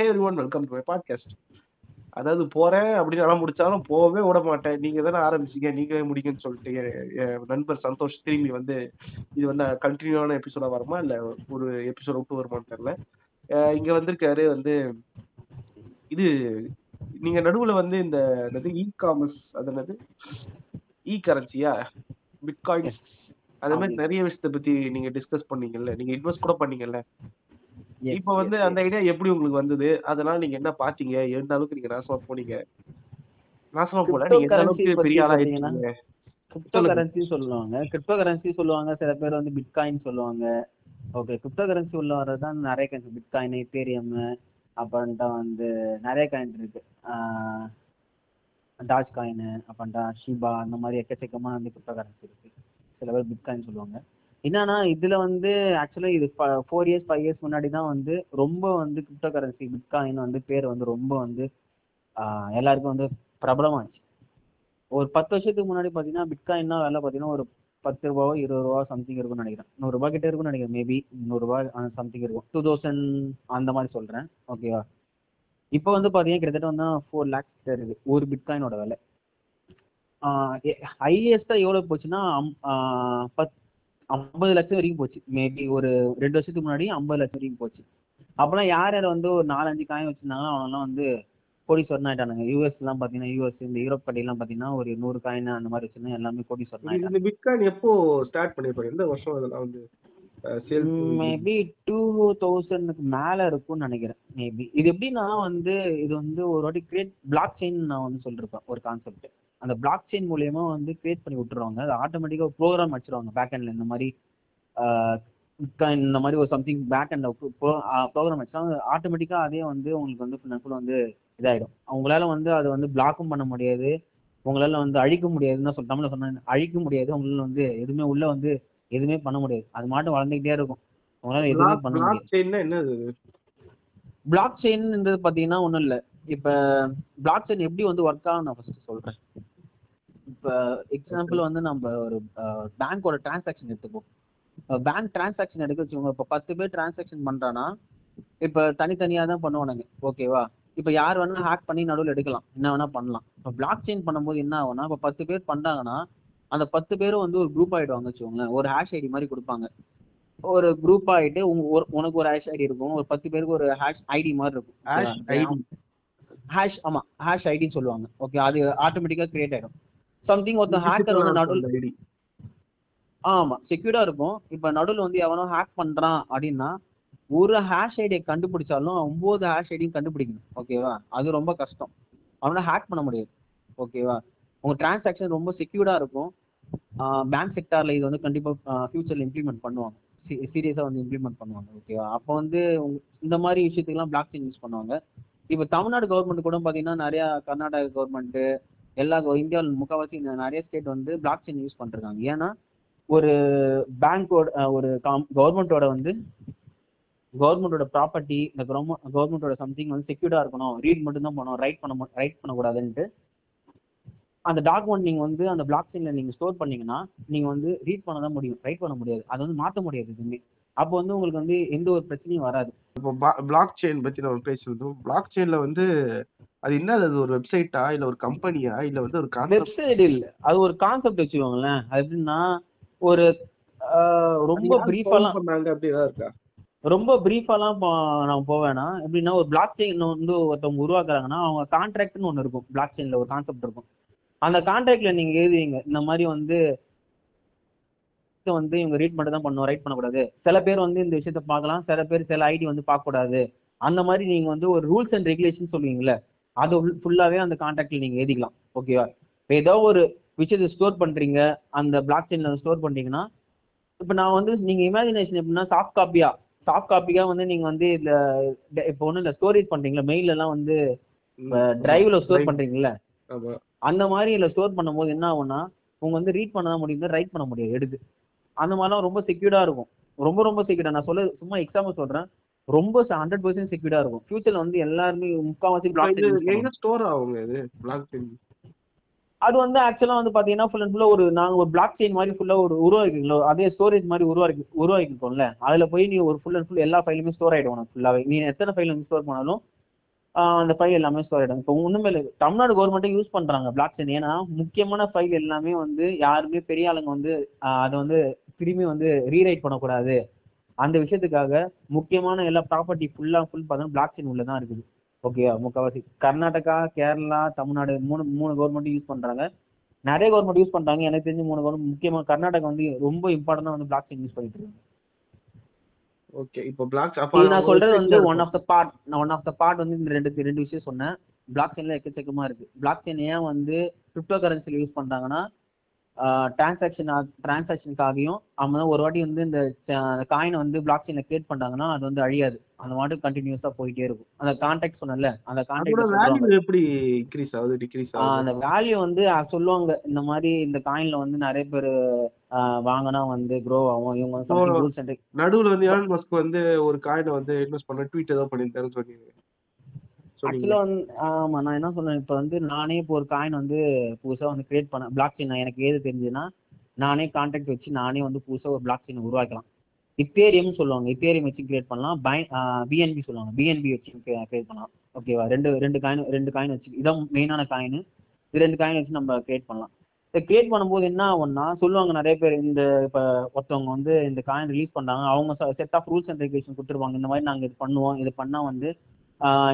Hey everyone welcome to my podcast அதாவது போறேன் அப்படின்னு நான் முடிச்சாலும் போகவே விட மாட்டேன். நீங்க தானே ஆரம்பிச்சீங்க நீங்களே முடிங்கன்னு சொல்லிட்டு என் நண்பர் சந்தோஷ் திரும்பி வந்து இது வந்து கண்டினியூவான எபிசோடா வருமா? இல்ல ஒரு எபிசோட விட்டு வருமான்னு தெரியல. இங்க வந்திருக்காரு வந்து இது நீங்க நடுவுல வந்து இந்த என்னது இ காமர்ஸ் அது என்னது? இ கரன்சியா பிட்காயின்ஸ் அதே மாதிரி நிறைய விஷயத்த பத்தி நீங்க டிஸ்கஸ் பண்ணீங்கல்ல. நீங்க இன்வெஸ்ட் கூட பண்ணீங்கல்ல. இப்ப வந்து அந்த ஐடியா எப்படி உங்களுக்கு வந்தது? அதனால நீங்க என்ன பாத்தீங்க? எந்த அளவுக்கு நீங்க நாசமா போனீங்க. நாசமா போல. நீங்க எந்த அளவுக்கு பெரிய ஆளா இருக்கீங்க கிரிப்டோ கரன்சி சொல்லுவாங்க. கிரிப்டோ கரன்சி சொல்லுவாங்க. சில பேர் வந்து பிட்காயின் சொல்லுவாங்க. ஓகே கிரிப்டோ கரன்சி உள்ள வர்றதுதான் நிறைய காயின்ஸ் பிட்காயின் எத்தேரியம் அப்புறம்ட்டா வந்து நிறைய காயின் இருக்கு. டாஜ் காயின் அப்புறம்ட்டா ஷிபா அந்த மாதிரி எக்கச்சக்கமா வந்து கிரிப்டோ கரன்சி இருக்கு. சில பேர் பிட்காயின் சொல்லுவாங்க. என்னன்னா இதுல வந்து ஆக்சுவலா இது ஃபோர் இயர்ஸ் ஃபைவ் இயர்ஸ் முன்னாடி தான் வந்து ரொம்ப வந்து கிரிப்டோ கரன்சி பிட்காயின் வந்து பேர் வந்து ரொம்ப வந்து எல்லாருக்கும் வந்து பிரபலமாச்சு ஒரு பத்து வருஷத்துக்கு முன்னாடி பாத்தீங்கன்னா பிட்காயின்னா வேலை பாத்தீங்கன்னா ஒரு பத்து ரூபாவோ இருபது ரூபா சம்திங் இருக்கும்னு நினைக்கிறேன். நூறு ரூபாய் கிட்ட இருக்கும்னு நினைக்கிறேன் மேபி நூறுரூபா சம்திங் இருக்கும். டூ தௌசண்ட் அந்த மாதிரி சொல்றேன். ஓகேவா இப்போ வந்து பாத்தீங்கன்னா கிட்டத்தட்ட வந்து ஃபோர் லேக்ஸ் கிட்ட இருக்கு ஒரு பிட்காயினோட விலை. ஹையஸ்டா எவ்வளவு போச்சுன்னா பத் ஐம்பது லட்சம் வரைக்கும் போச்சு. மேபி ஒரு ரெண்டு வருஷத்துக்கு முன்னாடி ஐம்பது லட்சம் வரைக்கும் போச்சு. அப்பெல்லாம் யார் யார் வந்து ஒரு நாலஞ்சு காயின் வச்சிருந்தாங்களோ அவங்கெல்லாம் வந்து கோடீஸ்வரன் ஆயிட்டானுங்க. யூஎஸ் எல்லாம் பாத்தீங்கன்னா யூஎஸ் இந்த யூரோப் கட்டி எல்லாம் பாத்தீங்கன்னா ஒரு நூறு காயின் அந்த மாதிரி வச்சிருந்தா எல்லாமே கோடீஸ்வரன் ஆயிட்டாங்க. இந்த பிட்காயின் எப்போ ஸ்டார்ட் பண்ணிருப்பாங்க எந்த வருஷம் அதெல்லாம் வந்து மேபி டூ தௌசண்ட்க்கு மேல இருக்கும்னு நினைக்கிறேன். மேபி இது எப்படின்னா வந்து இது வந்து ஒரு வாட்டி கிரியேட் பிளாக் செயின் நான் வந்து சொல்லிருப்பேன் ஒரு கான்செப்ட் அந்த பிளாக் செயின் மூலியமா வந்து கிரியேட் பண்ணி விட்டுருவாங்க. அது ஆட்டோமேட்டிக்கா ப்ரோக்ராம் வச்சிருவாங்க பேக் எண்ட்ல இந்த மாதிரி இந்த மாதிரி ஒரு சம்திங் பேக் எண்ட்ல ப்ரோக்ராம் வச்சா ஆட்டோமேட்டிக்கா அதே வந்து உங்களுக்கு வந்து ஃபுல் அண்ட் ஃபுல் வந்து இதாயிடும். அவங்களால வந்து அதை வந்து பிளாக்கும் பண்ண முடியாது. உங்களால வந்து அழிக்க முடியாதுன்னு சொல் தமிழ்ல சொன்ன அழிக்க முடியாது. உங்களால வந்து எதுவுமே உள்ள வந்து எதுவுமே பண்ண முடியாது. அது மாட்டும் வளர்ந்துகிட்டே இருக்கும். உங்களால எதுவுமே பண்ண முடியாது. பிளாக் செயின்ன்றது பாத்தீங்கன்னா ஒண்ணும் இல்ல. இப்ப பிளாக் செயின் எப்படி வந்து ஒர்க் ஆகும் நான் ஃபர்ஸ்ட் சொல்றேன். இப்ப எக்ஸாம்பிள் வந்து நம்ம ஒரு பேங்கோட டிரான்சாக்ஷன் எடுத்துப்போம் பேங்க் டிரான்சாக்ஷன் எடுக்க வச்சுக்கோங்க. இப்ப பத்து பேர் டிரான்சாக்ஷன் பண்றானா இப்ப தனித்தனியா தான் பண்ணுவானுங்க. ஓகேவா இப்ப யார் வேணா ஹேக் பண்ணி நடுவில் எடுக்கலாம். என்ன வேணா பண்ணலாம். இப்ப பிளாக் செயின் பண்ணும்போது என்ன ஆகும்னா இப்ப பத்து பேர் பண்றாங்கன்னா அந்த பத்து பேரும் வந்து ஒரு குரூப் ஆயிடுவாங்க வச்சுக்கோங்களேன். ஒரு ஹேஷ் ஐடி மாதிரி கொடுப்பாங்க. ஒரு குரூப் ஆயிட்டு உனக்கு ஒரு ஹேஷ் ஐடி இருக்கும். ஒரு பத்து பேருக்கு ஒரு ஹேஷ் ஐடி மாதிரி இருக்கும். ஹேஷ் ஆமா ஹேஷ் ஐடின்னு சொல்லுவாங்க. ஓகே அது ஆட்டோமேட்டிக்கா கிரியேட் ஆயிடும். சம்திங் ஒருத்தர் ஹேக்கர் வந்து நடுவில் ஆமா செக்யூர்டா இருக்கும். இப்ப நடுவில் வந்து எவனோ ஹேக் பண்றான் அப்படின்னா ஒரு ஹேஷ் ஐடியை கண்டுபிடிச்சாலும் ஒன்பது ஹேஷ் ஐடியும் கண்டுபிடிக்கணும். ஓகேவா அது ரொம்ப கஷ்டம். அவனால ஹேக் பண்ண முடியாது. ஓகேவா உங்க டிரான்சாக்ஷன் ரொம்ப செக்யூர்டா இருக்கும். பேங்க் செக்டார்ல இது வந்து கண்டிப்பா ஃபியூச்சர்ல இம்ப்ளிமெண்ட் பண்ணுவாங்க. சீரியஸா வந்து இம்ப்ளிமெண்ட் பண்ணுவாங்க. ஓகேவா அப்போ வந்து இந்த மாதிரி விஷயத்துக்குலாம் பிளாக் செயின் யூஸ் பண்ணுவாங்க. இப்போ தமிழ்நாடு கவர்மெண்ட் கூட பாத்தீங்கன்னா நிறைய கர்நாடகா கவர்மெண்ட் எல்லா இந்தியாவில் முக்கால்வாசி நிறைய ஸ்டேட் வந்து பிளாக் செயின் யூஸ் பண்றாங்க ஏன்னா ஒரு பேங்கோட ஒரு கவர்மெண்டோட வந்து கவர்மெண்டோட ப்ராப்பர்ட்டி இந்த கவர்மெண்டோட சம்திங் வந்து செக்யூர்டா இருக்கணும். ரீட் மட்டும் தான் பண்ணணும். ரைட் பண்ண ரைட் பண்ணக்கூடாதுன்ட்டு. அந்த டாக்குமெண்ட் நீங்க வந்து அந்த பிளாக் செயின்ல நீங்க ஸ்டோர் பண்ணீங்கன்னா நீங்க வந்து ரீட் பண்ண தான் முடியும். ரைட் பண்ண முடியாது. அதை வந்து மாற்ற முடியாது எதுவுமே. அப்போ வந்து உங்களுக்கு வந்து எந்த ஒரு பிரச்சனையும் வராது. இப்போ பிளாக் செயின் பத்தி நம்ம பேசியிருந்தோம் பிளாக் செயின்ல வந்து அது என்ன அது ஒரு வெப்சைட்டா இல்ல ஒரு கம்பெனியா இல்ல வந்து ஒரு வெப்சைட் இல்ல. அது ஒரு கான்செப்ட் வச்சுக்கோங்களேன். அது எப்படின்னா ஒரு ரொம்ப பிரீஃபாலாம் பண்ணாங்க அப்படிதான் இருக்கா? ரொம்ப பிரீஃபாலாம் நான் போவேன்னா எப்படின்னா ஒரு பிளாக் செயின் வந்து ஒருத்தவங்க உருவாக்குறாங்கன்னா அவங்க கான்ட்ராக்ட்னு ஒன்று இருக்கும். பிளாக் செயின்ல ஒரு கான்செப்ட் இருக்கும். அந்த கான்ட்ராக்ட்ல நீங்க எழுதுவீங்க இந்த மாதிரி வந்து வந்து இவங்க ரீட் மட்டும் தான் பண்ணுவோம் ரைட் பண்ணக்கூடாது. சில பேர் வந்து இந்த விஷயத்த பார்க்கலாம் சில பேர் சில ஐடி வந்து பார்க்க கூடாது அந்த மாதிரி நீங்க வந்து ஒரு ரூல்ஸ் அண்ட் ரெகுலேஷன் சொல்லுவீங்கல்ல அது ஃபுல்லாவே அந்த கான்ட்ராக்ட்ல நீங்க எழுதிக்கலாம். ஓகேவா இப்போ ஏதோ ஒரு விஷயத்தை ஸ்டோர் பண்றீங்க அந்த பிளாக் செயின்ல ஸ்டோர் பண்றீங்கன்னா இப்போ நான் வந்து நீங்க இமேஜினேஷன் எப்படின்னா சாஃப்ட் காப்பியா சாஃப்ட் காப்பியா வந்து நீங்க வந்து இந்த இப்போ ஒண்ணு இல்ல ஸ்டோரேஜ் பண்றீங்களா மெயில் எல்லாம் வந்து டிரைவ்ல ஸ்டோர் பண்றீங்கல்ல அந்த மாதிரி இல்ல ஸ்டோர் பண்ணும்போது என்ன ஆகும்னா உங்க வந்து ரீட் பண்ண தான் முடியும் ரைட் பண்ண முடியாது எடுத்து. அந்த மாதிரிலாம் ரொம்ப செக்யூர்டா இருக்கும். ரொம்ப ரொம்ப செக்யூர்டா நான் சொல்ல சும்மா எக்ஸாம்பிள் சொல்றேன். ரொம்ப ஹண்ட்ரட் பர்சன்ட் செக்யூர்டா இருக்கும். ஃபியூச்சர்ல வந்து எல்லாருமே முக்காவாசி பிளாக் ஸ்டோர் ஆகுங்க இது? பிளாக் செயின் அது வந்து ஆக்சுவலா வந்து பாத்தீங்கன்னா ஃபுல் அண்ட் ஃபுல்லா ஒரு நாங்க ஒரு பிளாக் செயின் மாதிரி ஃபுல்லா ஒரு உருவாக்கிங்களோ அதே ஸ்டோரேஜ் மாதிரி உருவாக்கி உருவாக்கிக்கோம்ல அதுல போய் நீ ஒரு ஃபுல் அண்ட் ஃபுல் எல்லா ஃபைலுமே ஸ்டோர் ஆயிடும் உனக்கு ஃபுல்லாவே நீ எத்தனை ஃபைல் வந்து ஸ்டோர் பண்ணாலும் அந்த ஃபைல் எல்லாமே ஸ்டோர் ஆயிடும். இப்போ ஒண்ணுமே இல்லை. தமிழ்நாடு கவர்மெண்ட்டே யூஸ் பண்றாங்க பிளாக் செயின் ஏன்னா முக்கியமான ஃபைல் எல்லாமே வந்து யாருமே பெரிய ஆளுங்க வந்து அதை வந்து திரும்பி வந்து ரீரைட் பண்ணக்கூடாது. அந்த விஷயத்துக்காக முக்கியமான எல்லா ப்ராப்பர்ட்டி ஃபுல்லா ஃபுல் பார்த்தா பிளாக் செயின் உள்ள தான் இருக்குது ஓகேவா முக்கால்வாசி கர்நாடகா கேரளா தமிழ்நாடு மூணு மூணு கவர்மெண்ட் யூஸ் பண்றாங்க. நிறைய கவர்மெண்ட் யூஸ் பண்றாங்க. எனக்கு தெரிஞ்சு மூணு கவர்மெண்ட் முக்கியமா கர்நாடகா வந்து ரொம்ப இம்பார்ட்டன்டா வந்து பிளாக் செயின் யூஸ் பண்ணிட்டு இருக்காங்க. ஓகே இப்போ பிளாக் நான் சொல்றது வந்து ஒன் ஆஃப் த பார்ட் நான் ஒன் ஆஃப் த பார்ட் வந்து இந்த ரெண்டு ரெண்டு விஷயம் சொன்னேன். பிளாக் செயின்ல எக்கச்சக்கமா இருக்கு. பிளாக் செயின் ஏன் வந்து கிரிப்டோ கரன்சில யூஸ் பண்றாங்கன்னா டிரான்சாக்ஷன் டிரான்சாக்ஷனுக்காகவும் அவங்க ஒரு வாட்டி வந்து இந்த காயினை வந்து பிளாக் செயின்ல கிரியேட் பண்றாங்கன்னா அது வந்து அழியாது. அந்த மாதிரி கண்டினியூஸா போயிட்டே இருக்கும். அந்த கான்டாக்ட் சொன்னல அந்த கான்டாக்ட் எப்படி இன்க்ரீஸ் ஆகுது டிக்ரீஸ் ஆகுது? அந்த வேல்யூ வந்து சொல்லுவாங்க. இந்த மாதிரி இந்த காயின்ல வந்து நிறைய பேர் வாங்கினா வந்து க்ரோ ஆகும். இவங்க வந்து நடுவுல வந்து எலான் மஸ்க் வந்து ஒரு காயினை வந்து இன்வெஸ்ட் பண்ண ட்வீட் ஏதோ பண்ணிருக்காருன்னு சொன்னீங்க சொன்னீங்க ஆக்சுவலா வந்து ஆமா நான் என்ன சொல்றேன் இப்ப வந்து நானே இப்போ ஒரு காயின் வந்து புதுசா வந்து கிரியேட் பண்ண பிளாக் செயின் எனக்கு ஏது தெரிஞ்சுதுன்னா நானே கான்டாக்ட் வச்சு நானே வந்து புதுசா ஒரு பிளாக் செயின் உருவாக்கலாம். இத்தேரியம் சொல்லுவாங்க. இத்தேரியம் வச்சு கிரியேட் பண்ணலாம். பை பிஎன்பி சொல்லுவாங்க. பிஎன்பி வச்சு கிரியேட் பண்ணலாம். ஓகேவா ரெண்டு ரெண்டு காயின் ரெண்டு காயின் வச்சு இதான் மெயினான காயின் இது ரெண்டு காயின் வச்சு நம்ம கிரியேட் பண்ணலாம். இதை கிரியேட் பண்ணும்போது என்ன ஆகும்னா சொல்லுவாங்க நிறைய பேர் இந்த இப்ப ஒருத்தவங்க வந்து இந்த காயின் ரிலீஸ் பண்ணாங்க அவங்க set of rules and regulation கொடுத்துருவாங்க. இந்த மாதிரி நாங்க இது பண்ணுவோம். இது பண்ணா வந்து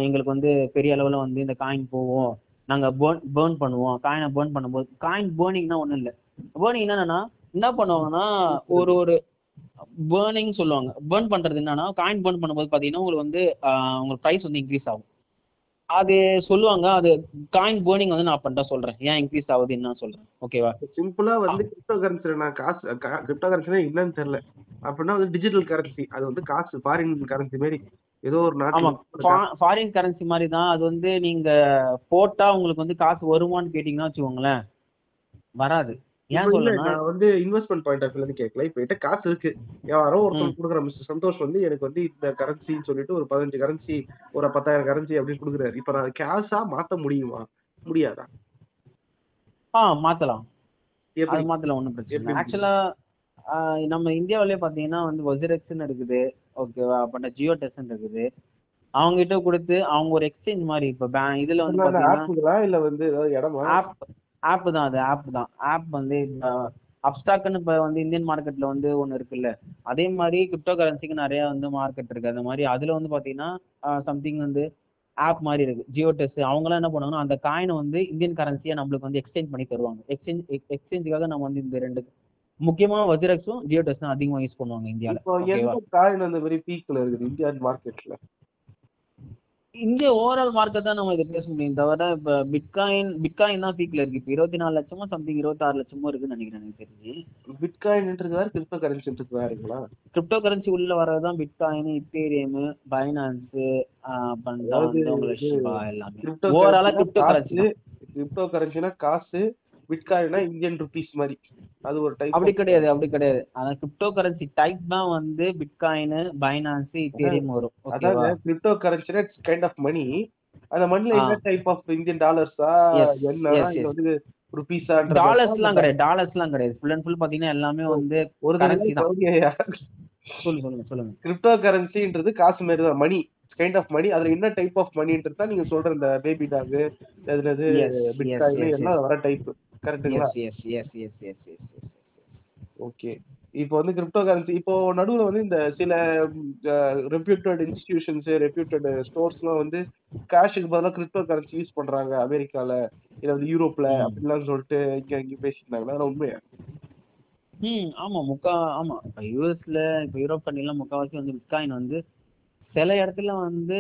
எங்களுக்கு வந்து பெரிய அளவுல வந்து இந்த காயின் போவோம் நாங்க பேர்ன் பேர்ன் பண்ணுவோம். காயினை பேர்ன் பண்ணும்போது காயின் பேர்னிங்னா ஒண்ணும் இல்ல. பேர்னிங் என்னன்னா என்ன பண்ணுவாங்கன்னா ஒரு ஒரு பேர்னிங் சொல்லுவாங்க. பேர்ன் பண்றது என்னன்னா காயின் பேர்ன் பண்ணும்போது பாத்தீங்கன்னா உங்களுக்கு வந்து உங்களுக்கு பிரைஸ் வந்து இன்க்ரீஸ் ஆகும். அது சொல்லுவாங்க அது காயின் பேர்னிங் வந்து நான் பண்ணிட்டா சொல்றேன். ஏன் இன்க்ரீஸ் ஆகுது என்ன சொல்றேன். ஓகேவா சிம்பிளா வந்து கிரிப்டோ கரன்சில நான் காசு கிரிப்டோ கரன்சினா என்னன்னு தெரியல. அப்படின்னா வந்து டிஜிட்டல் கரன்சி அது வந்து காசு ஃபாரின் கரன்சி மாதிரி ஏதோ ஒரு நாட்டு ஃபாரின் கரன்சி மாதிரி தான் அது வந்து நீங்க போட்டா உங்களுக்கு வந்து காசு வருமான்னு கேட்டீங்கன்னா வச்சுக்கோங்களேன் வராது. நான் வந்து இன்வெஸ்ட்மெண்ட் பாயிண்ட் ஆஃப் இருந்து கேட்கல இப்ப என்கிட்ட காசு இருக்கு. யாரோ ஒருத்தர் கொடுக்குற மிஸ்டர் சந்தோஷ் வந்து எனக்கு வந்து இந்த கரன்சின்னு சொல்லிட்டு ஒரு பதினஞ்சு கரன்சி ஒரு பத்தாயிரம் கரன்சி அப்படின்னு கொடுக்குறாரு. இப்ப நான் கேஷா மாத்த முடியுமா? முடியாதா? ஆ மாத்தலாம். அது மாத்தலாம் ஒண்ணும் பிரச்சனை ஆக்சுவலா நம்ம இந்தியாவிலே பாத்தீங்கன்னா வந்து வசிரெக்ஸ்ன்னு இருக்குது. ஓகேவா அப்புறம் ஜியோ டெஸ்ட் இருக்குது. அவங்க கிட்ட கொடுத்து அவங்க ஒரு எக்ஸ்சேஞ்ச் மாதிரி இப்ப இதுல வந்து பாத்தீங்கன்னா இல்ல வந்து இடமா? ஆப் ஆப் தான் அது ஆப் தான். ஆப் வந்து அப்ஸ்டாக்னு இப்ப வந்து இந்தியன் மார்க்கெட்ல வந்து ஒண்ணு இருக்குல்ல. அதே மாதிரி கிரிப்டோ கரன்சிக்கு நிறைய வந்து மார்க்கெட் இருக்கு. அந்த மாதிரி அதுல வந்து பாத்தீங்கன்னா சம்திங் வந்து ஆப் மாதிரி இருக்கு. ஜியோ டெஸ்ட் அவங்களாம் என்ன பண்ணுவாங்கன்னா அந்த காயினை வந்து இந்தியன் கரன்சியா நம்மளுக்கு வந்து எக்ஸ்சேஞ்ச் பண்ணி தருவாங்க. எக்ஸ்சேஞ்ச் எக்ஸ்சேஞ்சுக்காக நம்ம வந்து இந்த ரெண்டு முக்கியமா வஜிரெக்ஸும் ஜியோ டெஸ்ட் தான் அதிகமா யூஸ் பண்ணுவாங்க இந்தியால. இப்போ எந்த காயின் அந்த மாதிரி பீக்ல இருக்குது? இந்தியன் மார்க்கெட்ல இந்திய ஓவரால் மார்க்கெட் தான் நம்ம இதை பேச முடியும். தவிர இப்ப பிட்காயின் பிட்காயின் தான் பீக்ல இருக்கு. இப்ப இருபத்தி நாலு லட்சமோ சம்திங் இருபத்தாறு லட்சமோ இருக்குன்னு நினைக்கிறேன் எனக்கு தெரிஞ்சு. பிட்காயின்ன்றது வேற கிரிப்டோ கரன்சின்றது வேறங்களா கிரிப்டோ கரன்சி உள்ள வர்றதுதான் பிட்காயின் இத்தேரியம் பைனான்ஸ் எல்லாமே. ஓவராலா கிரிப்டோ கரன்சி கிரிப்டோ கரன்சினா காசு பிட்காயினா இந்தியன் ருபீஸ் மாதிரி. அது ஒரு டைப் அப்படி கிடையாது அப்படி கிடையாது. ஆனா கிரிப்டோ கரன்சி டைப் தான் வந்து பிட்காயின் பைனான்ஸ் இத்தேரியம் வரும். அதாவது கிரிப்டோ கரன்சினா இட்ஸ் கைண்ட் ஆஃப் மணி அந்த மணில. என்ன டைப் ஆஃப் இந்தியன் டாலர்ஸா என்ன. வந்து ருபீஸா டாலர்ஸ் எல்லாம் கிடையாது டாலர்ஸ் எல்லாம் கிடையாது. ஃபுல் அண்ட் ஃபுல் பாத்தீங்கன்னா எல்லாமே வந்து ஒரு currency தான். சொல்லுங்க சொல்லுங்க சொல்லுங்க கிரிப்டோ கரன்சின்றது காசு மாதிரி தான் மணி கைண்ட் ஆஃப் மணி அதுல என்ன டைப் ஆஃப் மணின்றது தான் நீங்க சொல்ற இந்த பேபி டாக் yes, பிட்காயின் எல்லாம். வர டைப் கரெக்ட்டுங்களா? Yes yes yes yes yes yes yes yes yes okay. இப்போ வந்து கிரிப்டோ கரன்சி இப்போ நடுவுல வந்து இந்த சில ரெப்யூட்டட் இன்ஸ்டிடியூஷன்ஸ் ரெப்யூட்டட் ஸ்டோர்ஸ்லாம் வந்து கேஷுக்கு பதிலா கிரிப்டோ கரன்சி யூஸ் பண்றாங்க. அமெரிக்கால இல்ல வந்து யூரோப்ல ம். அப்படிலாம் சொல்லிட்டு இங்க இங்க பேசியிருந்தாங்களா? அதெல்லாம் உண்மையா? ம் ஆமா முக்கா ஆமா. இப்ப யூஎஸ்ல இப்ப யூரோப் கண்ட்ரிலாம் முக்காவாசி வந்து பிட்காயின் வந்து சில இடத்துல வந்து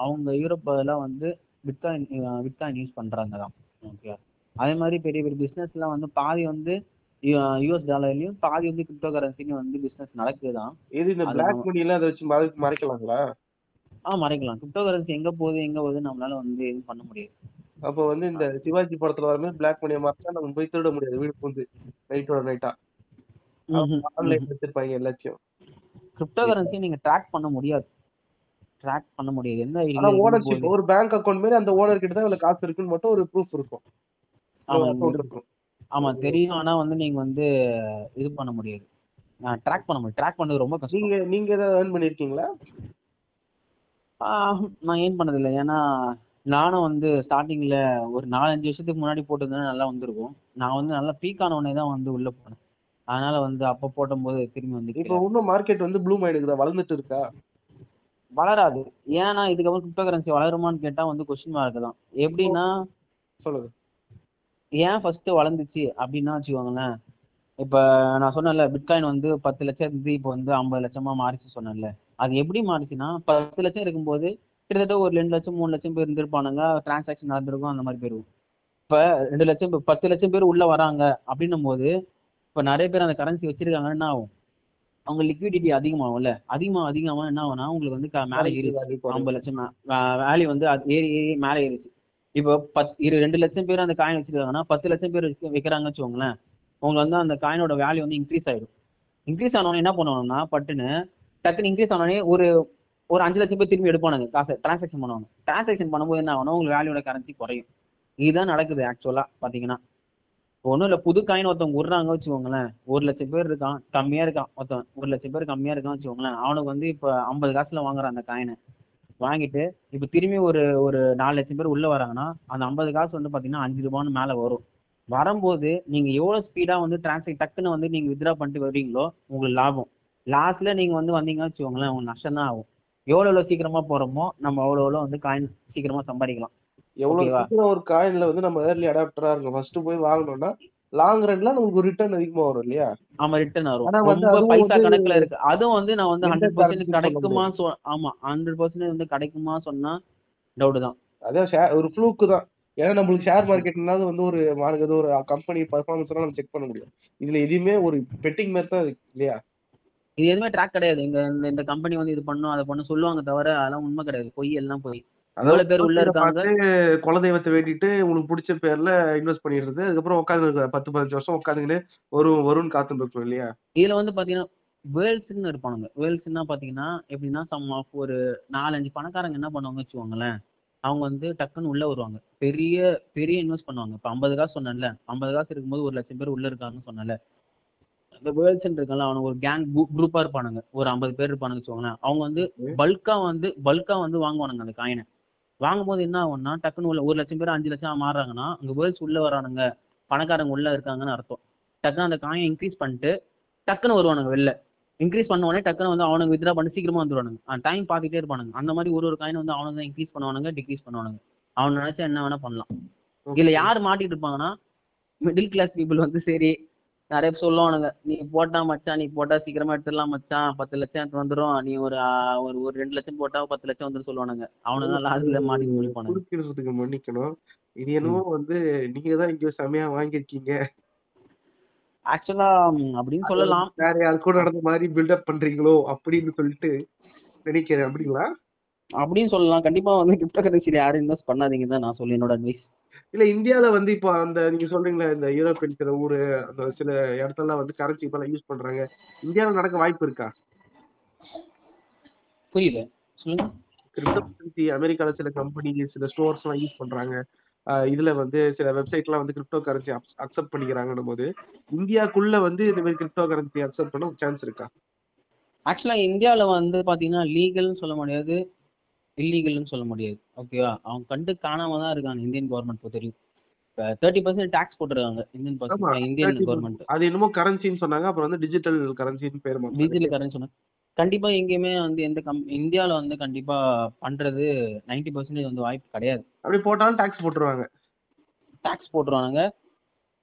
அவங்க யூரோப் எல்லாம் வந்து பிட்காயின் பிட்காயின் யூஸ் பண்றாங்க தான். ஓகே. அதே மாதிரி பெரிய பெரிய பிசினஸ் எல்லாம் வந்து பாதி வந்து யூஎஸ் டாலர்லயும் பாதி வந்து கிரிப்டோ கரன்சிலையும் வந்து பிசினஸ் நடக்குதுதான். இது இந்த பிளாக் நம்ம- மணி எல்லாம் அதை வச்சு மறை மறைக்கலாங்களா? ஆ மறைக்கலாம். கிரிப்டோ கரன்சி எங்க போகுது எங்க போகுது நம்மளால வந்து எதுவும் பண்ண முடியாது. அப்போ வந்து இந்த சிவாஜி படத்துல வர மாதிரி பிளாக் மணியை மறைச்சா நம்ம போய் திருட முடியாது. வீடு வந்து நைட்டோட நைட்டா ஆன்லைன் வச்சிருப்பாங்க எல்லாத்தையும். கிரிப்டோ கரன்சி நீங்க ட்ராக் பண்ண முடியாது. ட்ராக் பண்ண முடியாது. எங்க ஓனர்ஷிப் ஒரு பேங்க் அக்கவுண்ட் மாதிரி அந்த ஓனர் கிட்ட தான் இதுல காசு இருக்குன்னு மட்டும் ஒரு ப்ரூஃப் இருக்கும். ஆமா தெரியும். ஆனா வந்து நீங்க வந்து இது பண்ண முடியாது. ட்ராக் பண்ண முடியும் ட்ராக் பண்ணது ரொம்ப கஷ்டம். நீங்க நீங்க ஏதாவது ஏர்ன் பண்ணிருக்கீங்களா? நான் ஏன் பண்ணது இல்லை ஏன்னா நானும் வந்து ஸ்டார்டிங்ல ஒரு நாலஞ்சு வருஷத்துக்கு முன்னாடி போட்டிருந்தா நல்லா வந்திருக்கும். நான் வந்து நல்லா பீக் ஆன உடனே தான் வந்து உள்ள போனேன். அதனால வந்து அப்ப போடும்போது திரும்பி வந்து இப்போ இன்னும் மார்க்கெட் வந்து ப்ளூம் ஆயிடுக்குதா? வளர்ந்துட்டு இருக்கா? வளராது. ஏன்னா இதுக்கப்புறம் கிரிப்டோ கரன்சி வளருமான்னு கேட்டா வந்து கொஸ்டின் மார்க் தான். எப்படின்னா சொல்லுங்க. ஏன் ஃபர்ஸ்ட் வளர்ந்துச்சு அப்படின்னா வச்சுக்கோங்களேன். இப்ப நான் சொன்னேன்ல பிட்காயின் வந்து பத்து லட்சம் இருந்து இப்போ வந்து ஐம்பது லட்சமா மாறிச்சு சொன்னேன்ல. அது எப்படி மாறிச்சுன்னா பத்து லட்சம் இருக்கும்போது கிட்டத்தட்ட ஒரு ரெண்டு லட்சம் மூணு லட்சம் பேர் இருந்திருப்பானுங்க. டிரான்சாக்ஷன் நடந்திருக்கும் அந்த மாதிரி போயிருக்கும் இப்ப ரெண்டு லட்சம் இப்ப பத்து லட்சம் பேர் உள்ள வராங்க அப்படின்னும் போது இப்ப நிறைய பேர் அந்த கரன்சி வச்சிருக்காங்கன்னா என்ன ஆகும்? அவங்க லிக்விடிட்டி அதிகமாகும்ல. அதிகமா அதிகமா என்ன ஆகும்னா உங்களுக்கு வந்து மேல ஏறிச்சு ஐம்பது லட்சம் வேல்யூ வந்து ஏறி ஏறி மேல ஏறிச்சு. இப்போ பத் இரு ரெண்டு லட்சம் பேர் அந்த காயின் வச்சிருக்காங்கன்னா பத்து லட்சம் பேர் வச்சு- வைக்கிறாங்கன்னு வச்சுக்கோங்களேன் உங்களுக்கு வந்து அந்த காயினோட வேல்யூ வந்து இன்க்ரீஸ் ஆயிடும். இன்க்ரீஸ் ஆனவொன்னே என்ன பண்ணுவாங்கன்னா பட்டுன்னு டக்குன்னு இன்க்ரீஸ் ஆனோடனே ஒரு ஒரு அஞ்சு லட்சம் பேர் திரும்பி எடுப்பானுங்க காசு டிரான்சாக்ஷன் பண்ணுவாங்க. டிரான்சாக்ஷன் பண்ணும்போது என்ன ஆகணும் உங்களுக்கு வேல்யூட கரன்சி குறையும். இதுதான் நடக்குது ஆக்சுவலா பாத்தீங்கன்னா ஒன்றும் இல்லை புது காயின் ஒருத்தவங்க விடுறாங்க வச்சுக்கோங்களேன் ஒரு லட்சம் பேர் இருக்கான் கம்மியா இருக்கான் ஒருத்தன் ஒரு லட்சம் பேர் கம்மியா இருக்கான் வச்சுக்கோங்களேன் அவனுக்கு வந்து இப்போ ஐம்பது காசுல வாங்குறான் அந்த காயினை வாங்கிட்டு இப்போ திரும்பி ஒரு ஒரு நாலு லட்சம் பேர் உள்ள வராங்கன்னா அந்த ஐம்பது காசு வந்து பாத்தீங்கன்னா அஞ்சு ரூபான்னு மேல வரும். வரும்போது நீங்க எவ்வளவு ஸ்பீடா வந்து டிரான்சாக்ட் டக்குன்னு வந்து நீங்க வித்ரா பண்ணிட்டு வருவீங்களோ உங்களுக்கு லாபம். லாஸ்ட்ல நீங்க வந்து வந்தீங்கன்னு வச்சுக்கோங்களேன் உங்களுக்கு நஷ்டம் தான் ஆகும். எவ்வளவு எவ்வளவு சீக்கிரமா போறோமோ நம்ம அவ்வளவு எவ்வளவு வந்து காயின் சீக்கிரமா சம்பாதிக்கலாம். எவ்வளவு? சீக்கிரம் ஒரு காயின்ல வந்து நம்ம ஏர்லி அடாப்டரா இருக்கும் ஃபர்ஸ்ட் போய் வாங்கணும்னா லாங் ரன்ல நமக்கு ரிட்டர்ன் அதிகமா வரும் இல்லையா? ஆமா ரிட்டர்ன் வரும். ரொம்ப பைசா கணக்குல இருக்கு. அதுவும் வந்து நான் வந்து ஹண்ட்ரட் பர்சன்ட் கிடைக்குமா ஆமா ஹண்ட்ரட் பர்சன்ட் வந்து கிடைக்குமா சொன்னா டவுட் தான். அதான் ஒரு ஃப்ளூக்கு தான். ஏன்னா நம்மளுக்கு ஷேர் மார்க்கெட்னால வந்து ஒரு மார்க் ஒரு கம்பெனி பர்ஃபார்மன்ஸ் நம்ம செக் பண்ண முடியும். இதுல எதுவுமே ஒரு பெட்டிங் மாதிரி தான் இருக்கு இல்லையா? இது எதுவுமே ட்ராக் கிடையாது. இங்க இந்த இந்த கம்பெனி வந்து இது பண்ணும் அதை பண்ணும் சொல்லுவாங்க தவிர அதெல்லாம் உண்மை கிடையாது. பொய் எல்லாம் பொய். எவ்வளவு பேர் உள்ள இருக்காங்க? குலதெய்வத்தை வேண்டிட்டு உங்களுக்கு பிடிச்ச பேர்ல இன்வெஸ்ட் பண்ணிடுறது. அதுக்கப்புறம் உட்காந்து பத்து பதினஞ்சு வருஷம் உட்காந்துக்கிட்டு வரும் வரும்னு காத்துட்டு இருக்கோம் இல்லையா? இதுல வந்து பாத்தீங்கன்னா வேர்ல்ஸ்ன்னு இருப்பானுங்க. வேர்ல்ஸ்னா பாத்தீங்கன்னா எப்படின்னா சம் ஆஃப் ஒரு நாலஞ்சு பணக்காரங்க என்ன பண்ணுவாங்க வச்சுக்கோங்களேன் அவங்க வந்து டக்குன்னு உள்ள வருவாங்க. பெரிய பெரிய இன்வெஸ்ட் பண்ணுவாங்க. இப்ப ஐம்பது காசு சொன்னேன்ல ஐம்பது காசு இருக்கும்போது ஒரு லட்சம் பேர் உள்ள இருக்காங்கன்னு சொன்னேன்ல அந்த வேர்ல்ஸ் இருக்கல அவனுக்கு ஒரு கேங் குரூப்பா இருப்பானுங்க. ஒரு ஐம்பது பேர் இருப்பானுங்க வச்சுக்கோங்களேன். அவங்க வந்து பல்கா வந்து பல்கா வந்து வாங்குவானுங்க அந்த காயினை வாங்கும்போது என்ன ஆகும்னா டக்குன்னு உள்ள ஒரு லட்சம் பேர் அஞ்சு லட்சம் மாறுறாங்கன்னா அங்க வேர்ல்ஸ் உள்ள வரானுங்க பணக்காரங்க உள்ள இருக்காங்கன்னு அர்த்தம். டக்குன்னு அந்த காயின் இன்க்ரீஸ் பண்ணிட்டு டக்குன்னு வருவானுங்க வெளில. இன்க்ரீஸ் பண்ண உடனே டக்குன்னு வந்து அவனுக்கு வித்ரா பண்ணி சீக்கிரமா வந்துருவானுங்க. டைம் பார்த்துட்டே இருப்பானுங்க. அந்த மாதிரி ஒரு ஒரு காயின் வந்து அவனுக்கு தான் இன்க்ரீஸ் பண்ணுவானுங்க டிக்ரீஸ் பண்ணுவானுங்க. அவன் நினைச்சா என்ன வேணா பண்ணலாம். இதுல யார் மாட்டிட்டு இருப்பாங்கன்னா மிடில் கிளாஸ் பீப்புள் வந்து சரி நிறைய பேர் சொல்லுவானுங்க நீ போட்டா மச்சான் நீ போட்டா சீக்கிரமா எடுத்துடலாம் மச்சான் பத்து லட்சம் எடுத்து வந்துரும். நீ ஒரு ஆ, ஒரு ஒரு ரெண்டு லட்சம் போட்டா பத்து லட்சம் வந்துரும் சொல்லுவானுங்க. அவனுங்க தான் லாஸ்ட்ல மாட்டிட்டு முடிப்பானுங்க குறுக்கிடுறதுக்கு மன்னிக்கணும். இது என்னவோ வந்து நீங்க தான் இங்க செமையா வாங்கியிருக்கீங்க. ஆக்சுவலா அப்படின்னு சொல்லலாம். வேற யாரு கூட நடந்த மாதிரி பில்டப் பண்றீங்களோ அப்படின்னு சொல்லிட்டு நினைக்கிறேன். அப்படிங்களா? அப்படின்னு சொல்லலாம். கண்டிப்பா வந்து கிரிப்டோ கரன்சில யாரும் இன்வெஸ்ட் பண்ணாதீங்க தான் நான் சொல்லி என்னோட அட்வைஸ் இல்ல இந்தியால வந்து இப்போ அந்த நீங்க சொல்றீங்களா இந்த யூரோப்பியன் சில ஊரு அந்த சில இடத்துல வந்து கரன்சி இப்பெல்லாம் யூஸ் பண்றாங்க. இந்தியால நடக்க வாய்ப்பு இருக்கா? புரியல. சொல்லுங்க. கிரிப்டோ கரன்சி அமெரிக்கால சில கம்பெனி சில ஸ்டோர்ஸ் எல்லாம் யூஸ் பண்றாங்க. இதுல வந்து சில வெப்சைட் எல்லாம் வந்து கிரிப்டோ கரன்சி அக்செப்ட் பண்ணிக்கிறாங்கன்னும் போது இந்தியாக்குள்ள வந்து இந்த மாதிரி கிரிப்டோ கரன்சி அக்செப்ட் பண்ண சான்ஸ் இருக்கா? ஆக்சுவலா இந்தியாவுல வந்து பாத்தீங்கன்னா லீகல்னு சொல்ல முடியாது. இல்லீகல்னு சொல்ல முடியாது. ஓகேவா அவங்க கண்டு காணாம தான் இருக்காங்க. இந்தியன் கவர்மெண்ட் பொறுத்த வரைக்கும். இப்போ தேர்ட்டி பர்சன்ட் டாக்ஸ் போட்டுருக்காங்க. இந்தியன் இந்தியன் 30% கவர்மெண்ட் அது என்னமோ கரன்சின்னு சொன்னாங்க. அப்புறம் வந்து டிஜிட்டல் கரன்சின்னு பேர். டிஜிட்டல் கரன்சி சொன்னா கண்டிப்பா எங்கேயுமே வந்து எந்த கம் இந்தியாவுல வந்து கண்டிப்பா பண்றது 90% பர்சன்டேஜ் வந்து வாய்ப்பு கிடையாது. அப்படி போட்டாலும் டாக்ஸ் போட்டுருவாங்க. டாக்ஸ் போட்டுருவானுங்க.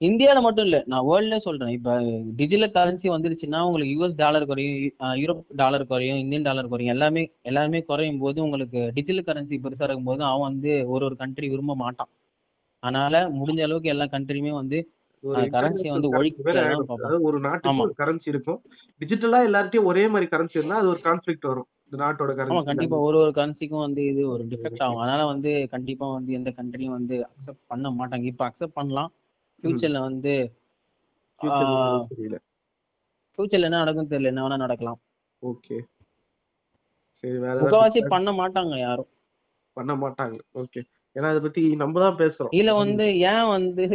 இந்தியால மட்டும் இல்ல நான் வேர்ல்ட்ல சொல்றேன். இப்ப டிஜிட்டல் கரன்சி வந்துருச்சுன்னா உங்களுக்கு யூஎஸ் டாலர் குறையும் யூரோப் டாலர் குறையும் இந்தியன் டாலர் குறையும் எல்லாமே எல்லாமே குறையும் போது உங்களுக்கு டிஜிட்டல் கரன்சி பெருசா இருக்கும் போது அவன் வந்து ஒரு ஒரு கண்ட்ரி விரும்ப மாட்டான். அதனால முடிஞ்ச அளவுக்கு எல்லா கண்ட்ரியுமே வந்து international வந்து ஒழிக்க ஒரு நாட்டுக்கு கரன்சி இருக்கும். டிஜிட்டலா எல்லார்ட்டையும் ஒரே மாதிரி கரன்சி இருந்தா அது ஒரு கான்ஃபிளிக்ட் வரும். நாட்டோட கரன்சி கண்டிப்பா. ஒரு ஒரு கரன்சிக்கும் வந்து இது ஒரு டிஃபெக்ட் ஆகும். அதனால வந்து கண்டிப்பா வந்து எந்த கண்ட்ரியும் வந்து அக்செப்ட் பண்ண மாட்டாங்க. இப்ப அக்செப்ட் பண்ணலாம். ஃபியூச்சர்ல வந்து ஃபியூச்சர்ல என்ன நடக்கும் தெரியல. என்ன வேணா நடக்கலாம். ஓகே. சரி வேற ஏதாவது பண்ண மாட்டாங்க யாரும். பண்ண மாட்டாங்க. ஓகே. ஏன்னா அதை பத்தி நம்ம தான் பேசுறோம். இதுல வந்து ஏன் வந்து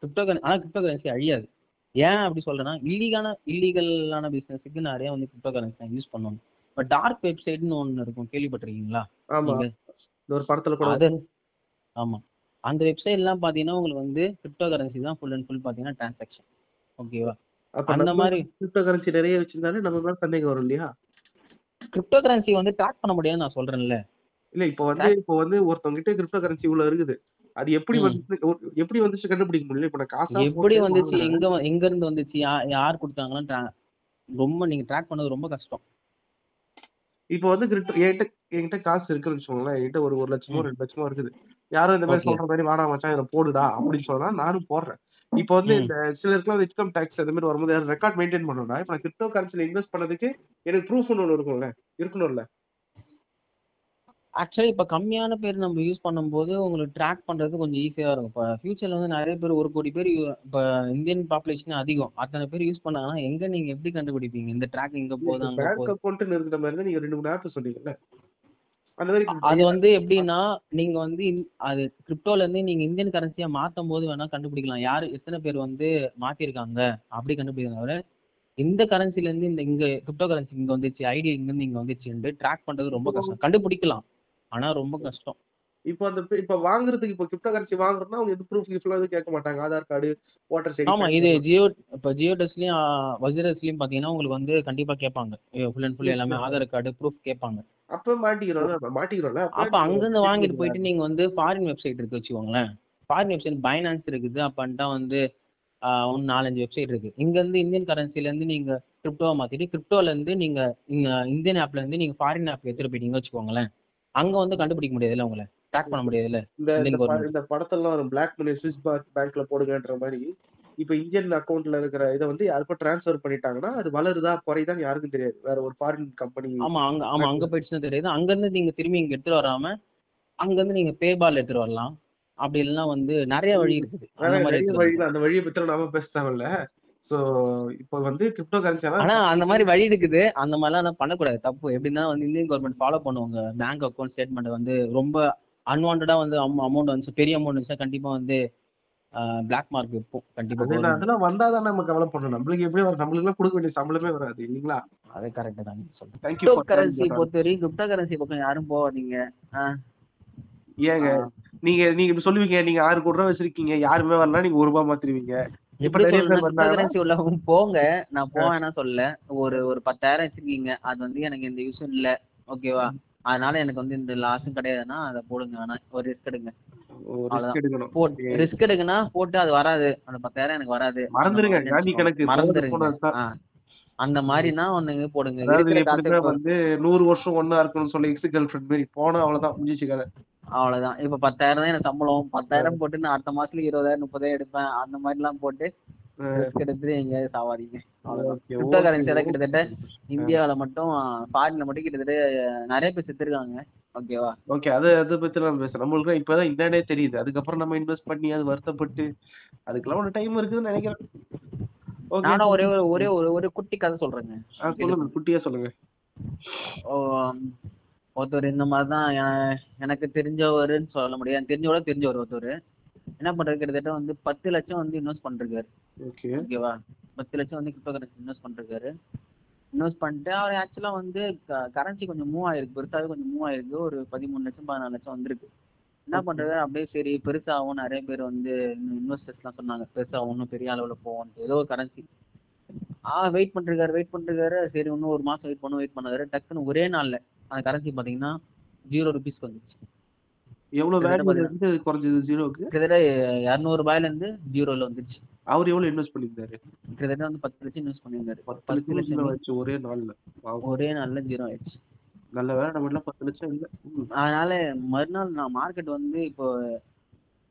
கிரிப்டோ ஆனா கிரிப்டோ கரன்சி அழியாது. ஏன் அப்படி சொல்றேன்னா இல்லீகான இல்லீகலான பிசினஸுக்கு நிறைய வந்து கிரிப்டோ கரன்சி யூஸ் பண்ணுவாங்க. இப்ப டார்க் வெப்சைட்னு ஒண்ணு இருக்கும். கேள்விப்பட்டிருக்கீங்களா? ஆமா. ஒரு படத்துல கூட ஆமா. அந்த வெப்சைட் எல்லாம் பாத்தீங்கன்னா உங்களுக்கு வந்து கிரிப்டோ கரன்சி தான் ஃபுல் அண்ட் ஃபுல் பாத்தீங்கன்னா டிரான்சாக்ஷன் ஓகேவா அப்ப அந்த மாதிரி கிரிப்டோ கரன்சி நிறைய வச்சிருந்தாலே நம்ம மேல சந்தேகம் வரும் இல்லையா? கிரிப்டோ கரன்சி வந்து ட்ராக் பண்ண முடியாதுன்னு நான் சொல்றேன்ல. இல்ல இப்போ வந்து இப்போ வந்து ஒருத்தவங்க கிட்ட கிரிப்டோ கரன்சி இவ்வளவு இருக்குது. அது எப்படி. வந்து எப்படி வந்துச்சு கண்டுபிடிக்க முடியல? இப்ப நான் காசா எப்படி வந்துச்சு. எங்க எங்க இருந்து வந்துச்சு யார் கொடுத்தாங்கன்னு ரொம்ப நீங்க ட்ராக் பண்ணது ரொம்ப கஷ்டம். இப்போ வந்து கிரிப்டோ என்கிட்ட என்கிட்ட காசு இருக்குன்னு வச்சுக்கோங்களேன். என்கிட்ட ஒரு ஒரு லட்சமோ. ரெண்டு லட்சமோ இருக்குது. யாரும் இந்த மாதிரி. சொல்ற மாதிரி வாடா மச்சான் இதை போடுடா அப்படின்னு சொன்னா நானும் போடுறேன். இப்போ வந்து. இந்த சிலருக்குலாம் இன்கம் டேக்ஸ் அந்த மாதிரி வரும்போது ரெக்கார்ட் மெயின்டைன் பண்ணணும்னா இப்போ நான் கிரிப்டோ கரன்சில இன்வெஸ்ட் பண்ணதுக்கு எனக்கு ப்ரூஃப் ஒன்று இருக்கும்ல? இருக்கணும்ல? ஆக்சுவலி இப்ப கம்மியான பேர் நம்ம யூஸ் பண்ணும்போது உங்களுக்கு ட்ராக் பண்றது கொஞ்சம் ஈஸியா இருக்கும். இப்ப ஃபியூச்சர்ல வந்து நிறைய பேர் ஒரு கோடி பேர் இப்ப இந்தியன் பாப்புலேஷன் அதிகம். அத்தனை பேர் யூஸ் பண்ணாங்கன்னா எங்க நீங்க எப்படி கண்டுபிடிப்பீங்க? இந்த ட்ராக் இங்க அங்க பேங்க் இருக்கிற மாதிரி தான் நீங்க ரெண்டு மூணு ஆப் சொன்னீங்கல்ல? அது வந்து எப்படின்னா நீங்க வந்து அது கிரிப்டோல இருந்து நீங்க இந்தியன் கரன்சியா மாத்தும் போது வேணா கண்டுபிடிக்கலாம். யாரு எத்தனை பேர் வந்து மாத்திருக்காங்க? அப்படி கண்டுபிடிக்கலாம் தவிர இந்த கரன்சில இருந்து இந்த இங்க கிரிப்டோ கரன்சி இங்க வந்துச்சு ஐடி இங்க இருந்து இங்க வந்துச்சு ட்ராக் பண்றது ரொம்ப கஷ்டம். கண்டுபிடிக்கலாம். ஆனா ரொம்ப கஷ்டம். இப்போ அந்த இப்போ வாங்குறதுக்கு இப்போ கிரிப்டோ கரன்சி வாங்குறதுனா அவங்க எது ப்ரூஃப் கிஃப்ட்லாம் எதுவும் கேட்க மாட்டாங்க. ஆதார் கார்டு ஓட்டர் ஆமா ஐடி இது ஜியோ இப்ப ஜியோ டெஸ்ட்லயும் வஜிரஸ்லயும் பாத்தீங்கன்னா உங்களுக்கு வந்து கண்டிப்பா கேட்பாங்க. ஃபுல் அண்ட் ஃபுல் எல்லாமே ஆதார் கார்டு ப்ரூஃப் கேட்பாங்க. அப்ப மாட்டிக்கிறோம்ல மாட்டிக்கிறோம்ல அப்ப அங்கிருந்து வாங்கிட்டு போயிட்டு நீங்க வந்து ஃபாரின் வெப்சைட் இருக்கு வச்சுக்கோங்களேன். ஃபாரின் வெப்சைட் பைனான்ஸ் இருக்குது அப்பன்ட்டா வந்து ஒரு நாலஞ்சு வெப்சைட் இருக்கு. இங்க இருந்து இந்தியன் கரன்சில இருந்து நீங்க கிரிப்டோவை மாத்திட்டு கிரிப்டோல இருந்து நீங்க இந்தியன் ஆப்ல இருந்து நீங்க ஃபாரின் ஆப் எடுத்துட்டு போயிட்டீங்க வச்சுக்கோங்களேன். அங்க வந்து கண்டுபிடிக்க முடியாதுல்ல உங்களை? ட்ராக் பண்ண முடியாதுல்ல. இந்த படத்தெல்லாம் வரும் பிளாக் மணி சுவிஸ் பேங்க்ல போடுங்கன்ற மாதிரி இப்ப இந்தியன் அக்கவுண்ட்ல இருக்கிற இதை வந்து யாருக்கும் டிரான்ஸ்ஃபர் பண்ணிட்டாங்கன்னா அது வளருதா குறையுதான்னு யாருக்கும் தெரியாது. வேற ஒரு ஃபாரின் கம்பெனி ஆமா அங்க ஆமா அங்க போயிடுச்சுன்னா தெரியாது. அங்க இருந்து நீங்க திரும்பி இங்க எடுத்துட்டு வராம அங்க இருந்து நீங்க பேபால் எடுத்துட்டு வரலாம். அப்படி இல்லைன்னா வந்து நிறைய வழி இருக்குது. அந்த வழியை பத்தி நாம பேச தேவையில்ல சோ இப்போ வந்து கிரிப்டோ கரன்சி ஆனா அந்த மாதிரி வழி இருக்குது. அந்த மாதிரிலாம் பண்ணக்கூடாது. தப்பு. எப்படின்னா வந்து இந்தியன் கவர்மெண்ட் ஃபாலோ பண்ணுவாங்க. பேங்க் அக்கௌண்ட் ஸ்டேட்மெண்ட் வந்து ரொம்ப அன்வான்டா வந்து அமௌண்ட் வந்து பெரிய அமௌண்ட் வந்துச்சுன்னா கண்டிப்பா வந்து பிளாக் மார்க் இருக்கும் கண்டிப்பா அது government. அதெல்லாம் வந்தாதான் நம்ம கவலைப்படணும். நம்மளுக்கு எப்படி வரும்? நம்மளுக்கு எல்லாம் கொடுக்க வேண்டிய சம்பளமே வராது இல்லைங்களா? அது கரெக்ட் தான் தேங்க்யூ கரன்சி பொறுத்த வரைக்கும் கிரிப்டோ கரன்சி பக்கம் யாரும் போகாதீங்க. ஆஹ் ஏங்க நீங்க நீங்க இப்ப சொல்லுவீங்க நீங்க ஆறு கோடி ரூபாய் வச்சிருக்கீங்க யாருமே வரலாம் நீங்க ஒரு ரூபாய் மாத்திருவீங்க. எப்படி கரன்சி உள்ளவங்க போங்க. நான் போவேன்னா சொல்ல ஒரு ஒரு பத்தாயிரம் வச்சிருக்கீங்க. அது வந்து எனக்கு எந்த யூஸும் இல்ல. ஓகேவா அதனால எனக்கு வந்து இந்த லாஸும் கிடையாதுன்னா அதை போடுங்க. ஆனா ஒரு ரிஸ்க் எடுங்க. ரிஸ்க். எடுக்கணும். போட்டு ரிஸ்க் எடுக்குன்னா போட்டு அது வராது. அந்த பத்தாயிரம் எனக்கு வராது. மறந்துருங்க. காந்தி கணக்கு. மறந்துருங்க. அந்த மாதிரினா ஒண்ணுங்க போடுங்க. வந்து நூறு வருஷம் ஒண்ணா இருக்கணும்னு சொல்லி எக்ஸ் கேர்ள் ஃபிரெண்ட் மாதிரி போனா அவ்வளவுதான். முடிஞ்சிச்சு கதை. அவ்வளவுதான். இப்ப பத்தாயிரம் தான் எனக்கு சம்பளம். பத்தாயிரம் போட்டு நான் அடுத்த மாசத்துல இருபதாயிரம் முப்பதாயிரம் எடுப்பேன். அந்த மாதிரி எல்லாம் போட்டு ரிஸ்க் எடுத்துட்டு எங்கேயாவது சாவாதீங்க. அவ்வளவுதான். Okay, கிரிப்டோ okay, கரன்சி எல்லாம் okay. கிட்டத்தட்ட இந்தியாவில மட்டும் ஃபாரின்ல மட்டும் கிட்டத்தட்ட நிறைய பேர் செத்துருக்காங்க. ஓகேவா ஓகே அது அதை பத்தி நம்ம பேசலாம். நம்மளுக்கு இப்பதான் என்னன்னே தெரியுது. அதுக்கப்புறம் நம்ம இன்வெஸ்ட் பண்ணி அது வருத்தப்பட்டு அதுக்கெல்லாம் ஒரு டைம் இருக்குதுன்னு நினைக்கிறேன். நானும் ஒரே ஒரு ஒரே ஒரு ஒரு குட்டி கதை சொல்றேங்க. சொல்லுங்க. குட்டியா சொல்லுங்க. ஒருத்தர் இந்த மாதிரிதான் எனக்கு தெரிஞ்சவருன்னு சொல்ல முடியாது. தெரிஞ்சவரோட தெரிஞ்சவர் ஒருத்தர். என்ன பண்றாரு கிட்டத்தட்ட வந்து பத்து லட்சம் வந்து இன்வெஸ்ட் பண்றாரு. ஓகே. ஓகேவா பத்து லட்சம் வந்து கிரிப்டோ கரன்சி இன்வெஸ்ட் பண்றாரு. இன்வெஸ்ட் பண்ணிட்டு அவர் ஆக்சுவலா வந்து கரன்சி கொஞ்சம் மூவ் ஆயிருக்கு. பெருசாவே கொஞ்சம் மூவ் ஆயிருக்கு. ஒரு பதிமூணு லட்சம் பதினாலு லட்சம் வந்திருக்கு. என்ன பண்றாரு அப்படியே சரி பெருசாகும் நிறைய பேர் வந்து இன்வெஸ்டர்ஸ் எல்லாம் சொன்னாங்க. பெருசாகும் இன்னும் பெரிய அளவுல போகும் ஏதோ ஒரு கரன்சி ஆஹ் வெயிட் பண்ணிருக்காரு வெயிட் பண்ணிருக்காரு. சரி இன்னும் ஒரு மாசம் வெயிட் பண்ண வெயிட் பண்ணாரு டக்குன்னு ஒரே நாள்ல அந்த கரன்சி பாத்தீங்கன்னா ஜீரோ ருபீஸ்க்கு வந்துச்சு எவ்வளவு கிட்டத்தட்ட வேல்யூ இருந்து குறைஞ்சது ஜீரோக்கு கிட்டத்தட்ட இரநூறு ரூபாயில இருந்து ஜீரோல வந்துருச்சு. அவர் எவ்வளவு இன்வெஸ்ட் பண்ணியிருந்தாரு? கிட்டத்தட்ட வந்து பத்து லட்சம் இன்வெஸ்ட் பண்ணியிருந்தாரு. பத்து லட்சம் வச்சு ஒரே நாள்ல. ஒரே நாள்ல ஜீரோ ஆயிடுச்சு. நல்ல வேலை நம்ம எல்லாம் பத்து லட்சம் இல்ல. அதனால மறுநாள் நான் மார்க்கெட் வந்து இப்போ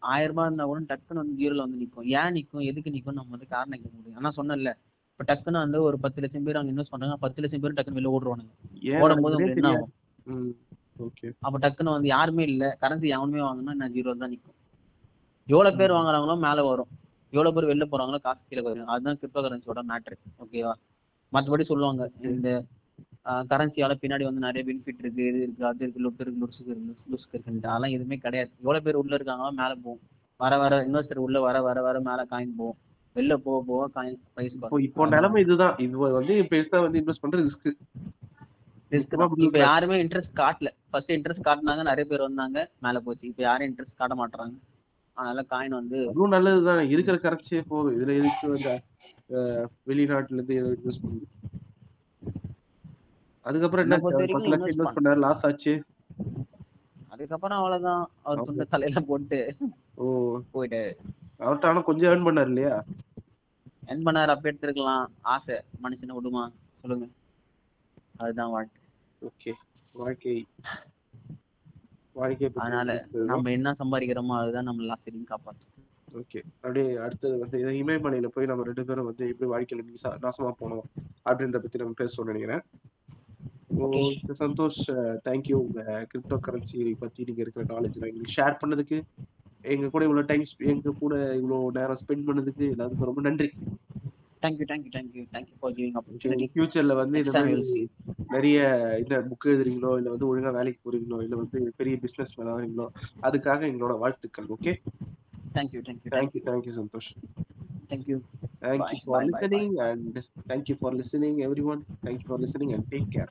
ஆயிரம் ரூபாய் இருந்தா கூட டக்குன்னு வந்து ஜீரோல வந்து நிக்கும். ஏன் நிக்கும்? எதுக்கு நிக்கும் நம்ம வந்து காரணம் கேட்க முடியும். ஆனா சொன்னேன்ல இப்ப டக்குன்னு வந்து ஒரு பத்து லட்சம் பேர் அங்க இன்வெஸ்ட் பண்றாங்க. பத்து லட்சம் பேர் டக்குன்னு வெளில ஓடும்போது நடக்குதுன்னே உங்களுக்கு என்ன. ஆகும்? அப்ப டக்குன்னு வந்து யாருமே இல்ல. கரன்சி எவனுமே வாங்கினா நான் ஜீரோ தான் நிக்கும். எவ்வளவு பேர் வாங்குறாங்களோ மேல வரும். எவ்வளவு பேர் வெளில போறாங்களோ காசு கீழே வரும் அதுதான் கிரிப்டோ கரன்சியோட மேட்ரு ஓகேவா மத்தபடி சொல்லுவாங்க இந்த கரன்சியால பின்னாடி வந்து நிறைய பெனிஃபிட் இருக்கு இது இருக்கு அது இருக்கு லுட்டு இருக்கு லுட்ஸுக்கு இருக்கு லுஸ்க்கு இருக்குன்ட்டு. அதெல்லாம் எதுவுமே கிடையாது. எவ்வளவு பேர் உள்ள இருக்காங்களோ மேல போகும். வர வர இன்வெஸ்டர் உள்ள வர வர வர மேல காயின் போகும். வெளில போக போக காயின் பிரைஸ் இப்போ இப்போ நிலைமை இதுதான். இது வந்து பெருசா வந்து இன்வெஸ்ட் பண்ற ரிஸ்க் ரிஸ்க் சுத்தமா தான் middle இப்ப. யாருமே இன்ட்ரெஸ்ட் காட்டல. ஃபர்ஸ்ட் இன்ட்ரெஸ்ட் காட்டினாங்க நிறைய பேர் வந்தாங்க. மேல போச்சு. இப்ப யாரும் இன்ட்ரெஸ்ட் காட்ட மாட்டாங்க அதனால காயின் வந்து அதுவும் நல்லதுதான். இருக்கிற கரன்சியே போதும். இதுல எதுக்கு வந்து வெளிநாட்டுல இருந்து இன்வெஸ்ட் பண்ணி? அதுக்கப்புறம் என்னை? பத்து லட்சம் இன்வெஸ்ட் பண்ணாரு. லாஸ் ஆச்சு. அதுக்கப்புறம் அவ்வளவுதான். அவர் துண்ட தலையில போட்டு ஓ. போயிட்டு அவர்கிட்ட ஆனா கொஞ்சம் ஏர்ன் பண்ணாரு இல்லையா? என் பண்ணார். அப்ப எடுத்திருக்கலாம். ஆசை. மனுஷனை விடுமா? சொல்லுங்க. அதுதான் வாழ்க்கை. ஓகே. வாழ்க்கை வாழ்க்கை பத்தி அதனால. நம்ம என்ன சம்பாதிக்கிறோமோ அதுதான் நம்ம லாஸ்ட் காப்பாற்றும் ஓகே. அப்படியே அடுத்தது வந்து இமயமலையில போய் நம்ம ரெண்டு பேரும் வந்து எப்படி வாழ்க்கையில நீசா நாசமா போனோம் அப்படின்றத பத்தி நம்ம பேசணும்னு நினைக்கிறேன். Okay. ஓ, சந்தோஷ் தேங்க்யூ உங்க கிரிப்டோ கரன்சி பத்தி நீங்க இருக்கிற நாலேஜ் எங்களுக்கு ஷேர் பண்ணதுக்கு எங்க கூட இவ்வளவு டைம் எங்க கூட இவ்வளவு நேரம் ஸ்பெண்ட் பண்ணதுக்கு எல்லாத்துக்கும் ரொம்ப நன்றி. Thank you thank you thank you thank you for giving opportunity ஃபியூச்சர்ல வந்து இந்த மாதிரி. நிறைய இந்த புக் எழுதுறீங்களோ இல்ல வந்து ஒழுங்கா வேலைக்கு போறீங்களோ இல்ல வந்து பெரிய பிசினஸ் மேன் ஆகிறீங்களோ அதுக்காக எங்களோட வாழ்த்துக்கள் okay thank you thank you thank you thank you Santosh. Thank you Thank Bye, you for bye, bye, listening and thank you for listening everyone. Thank you for listening and take care.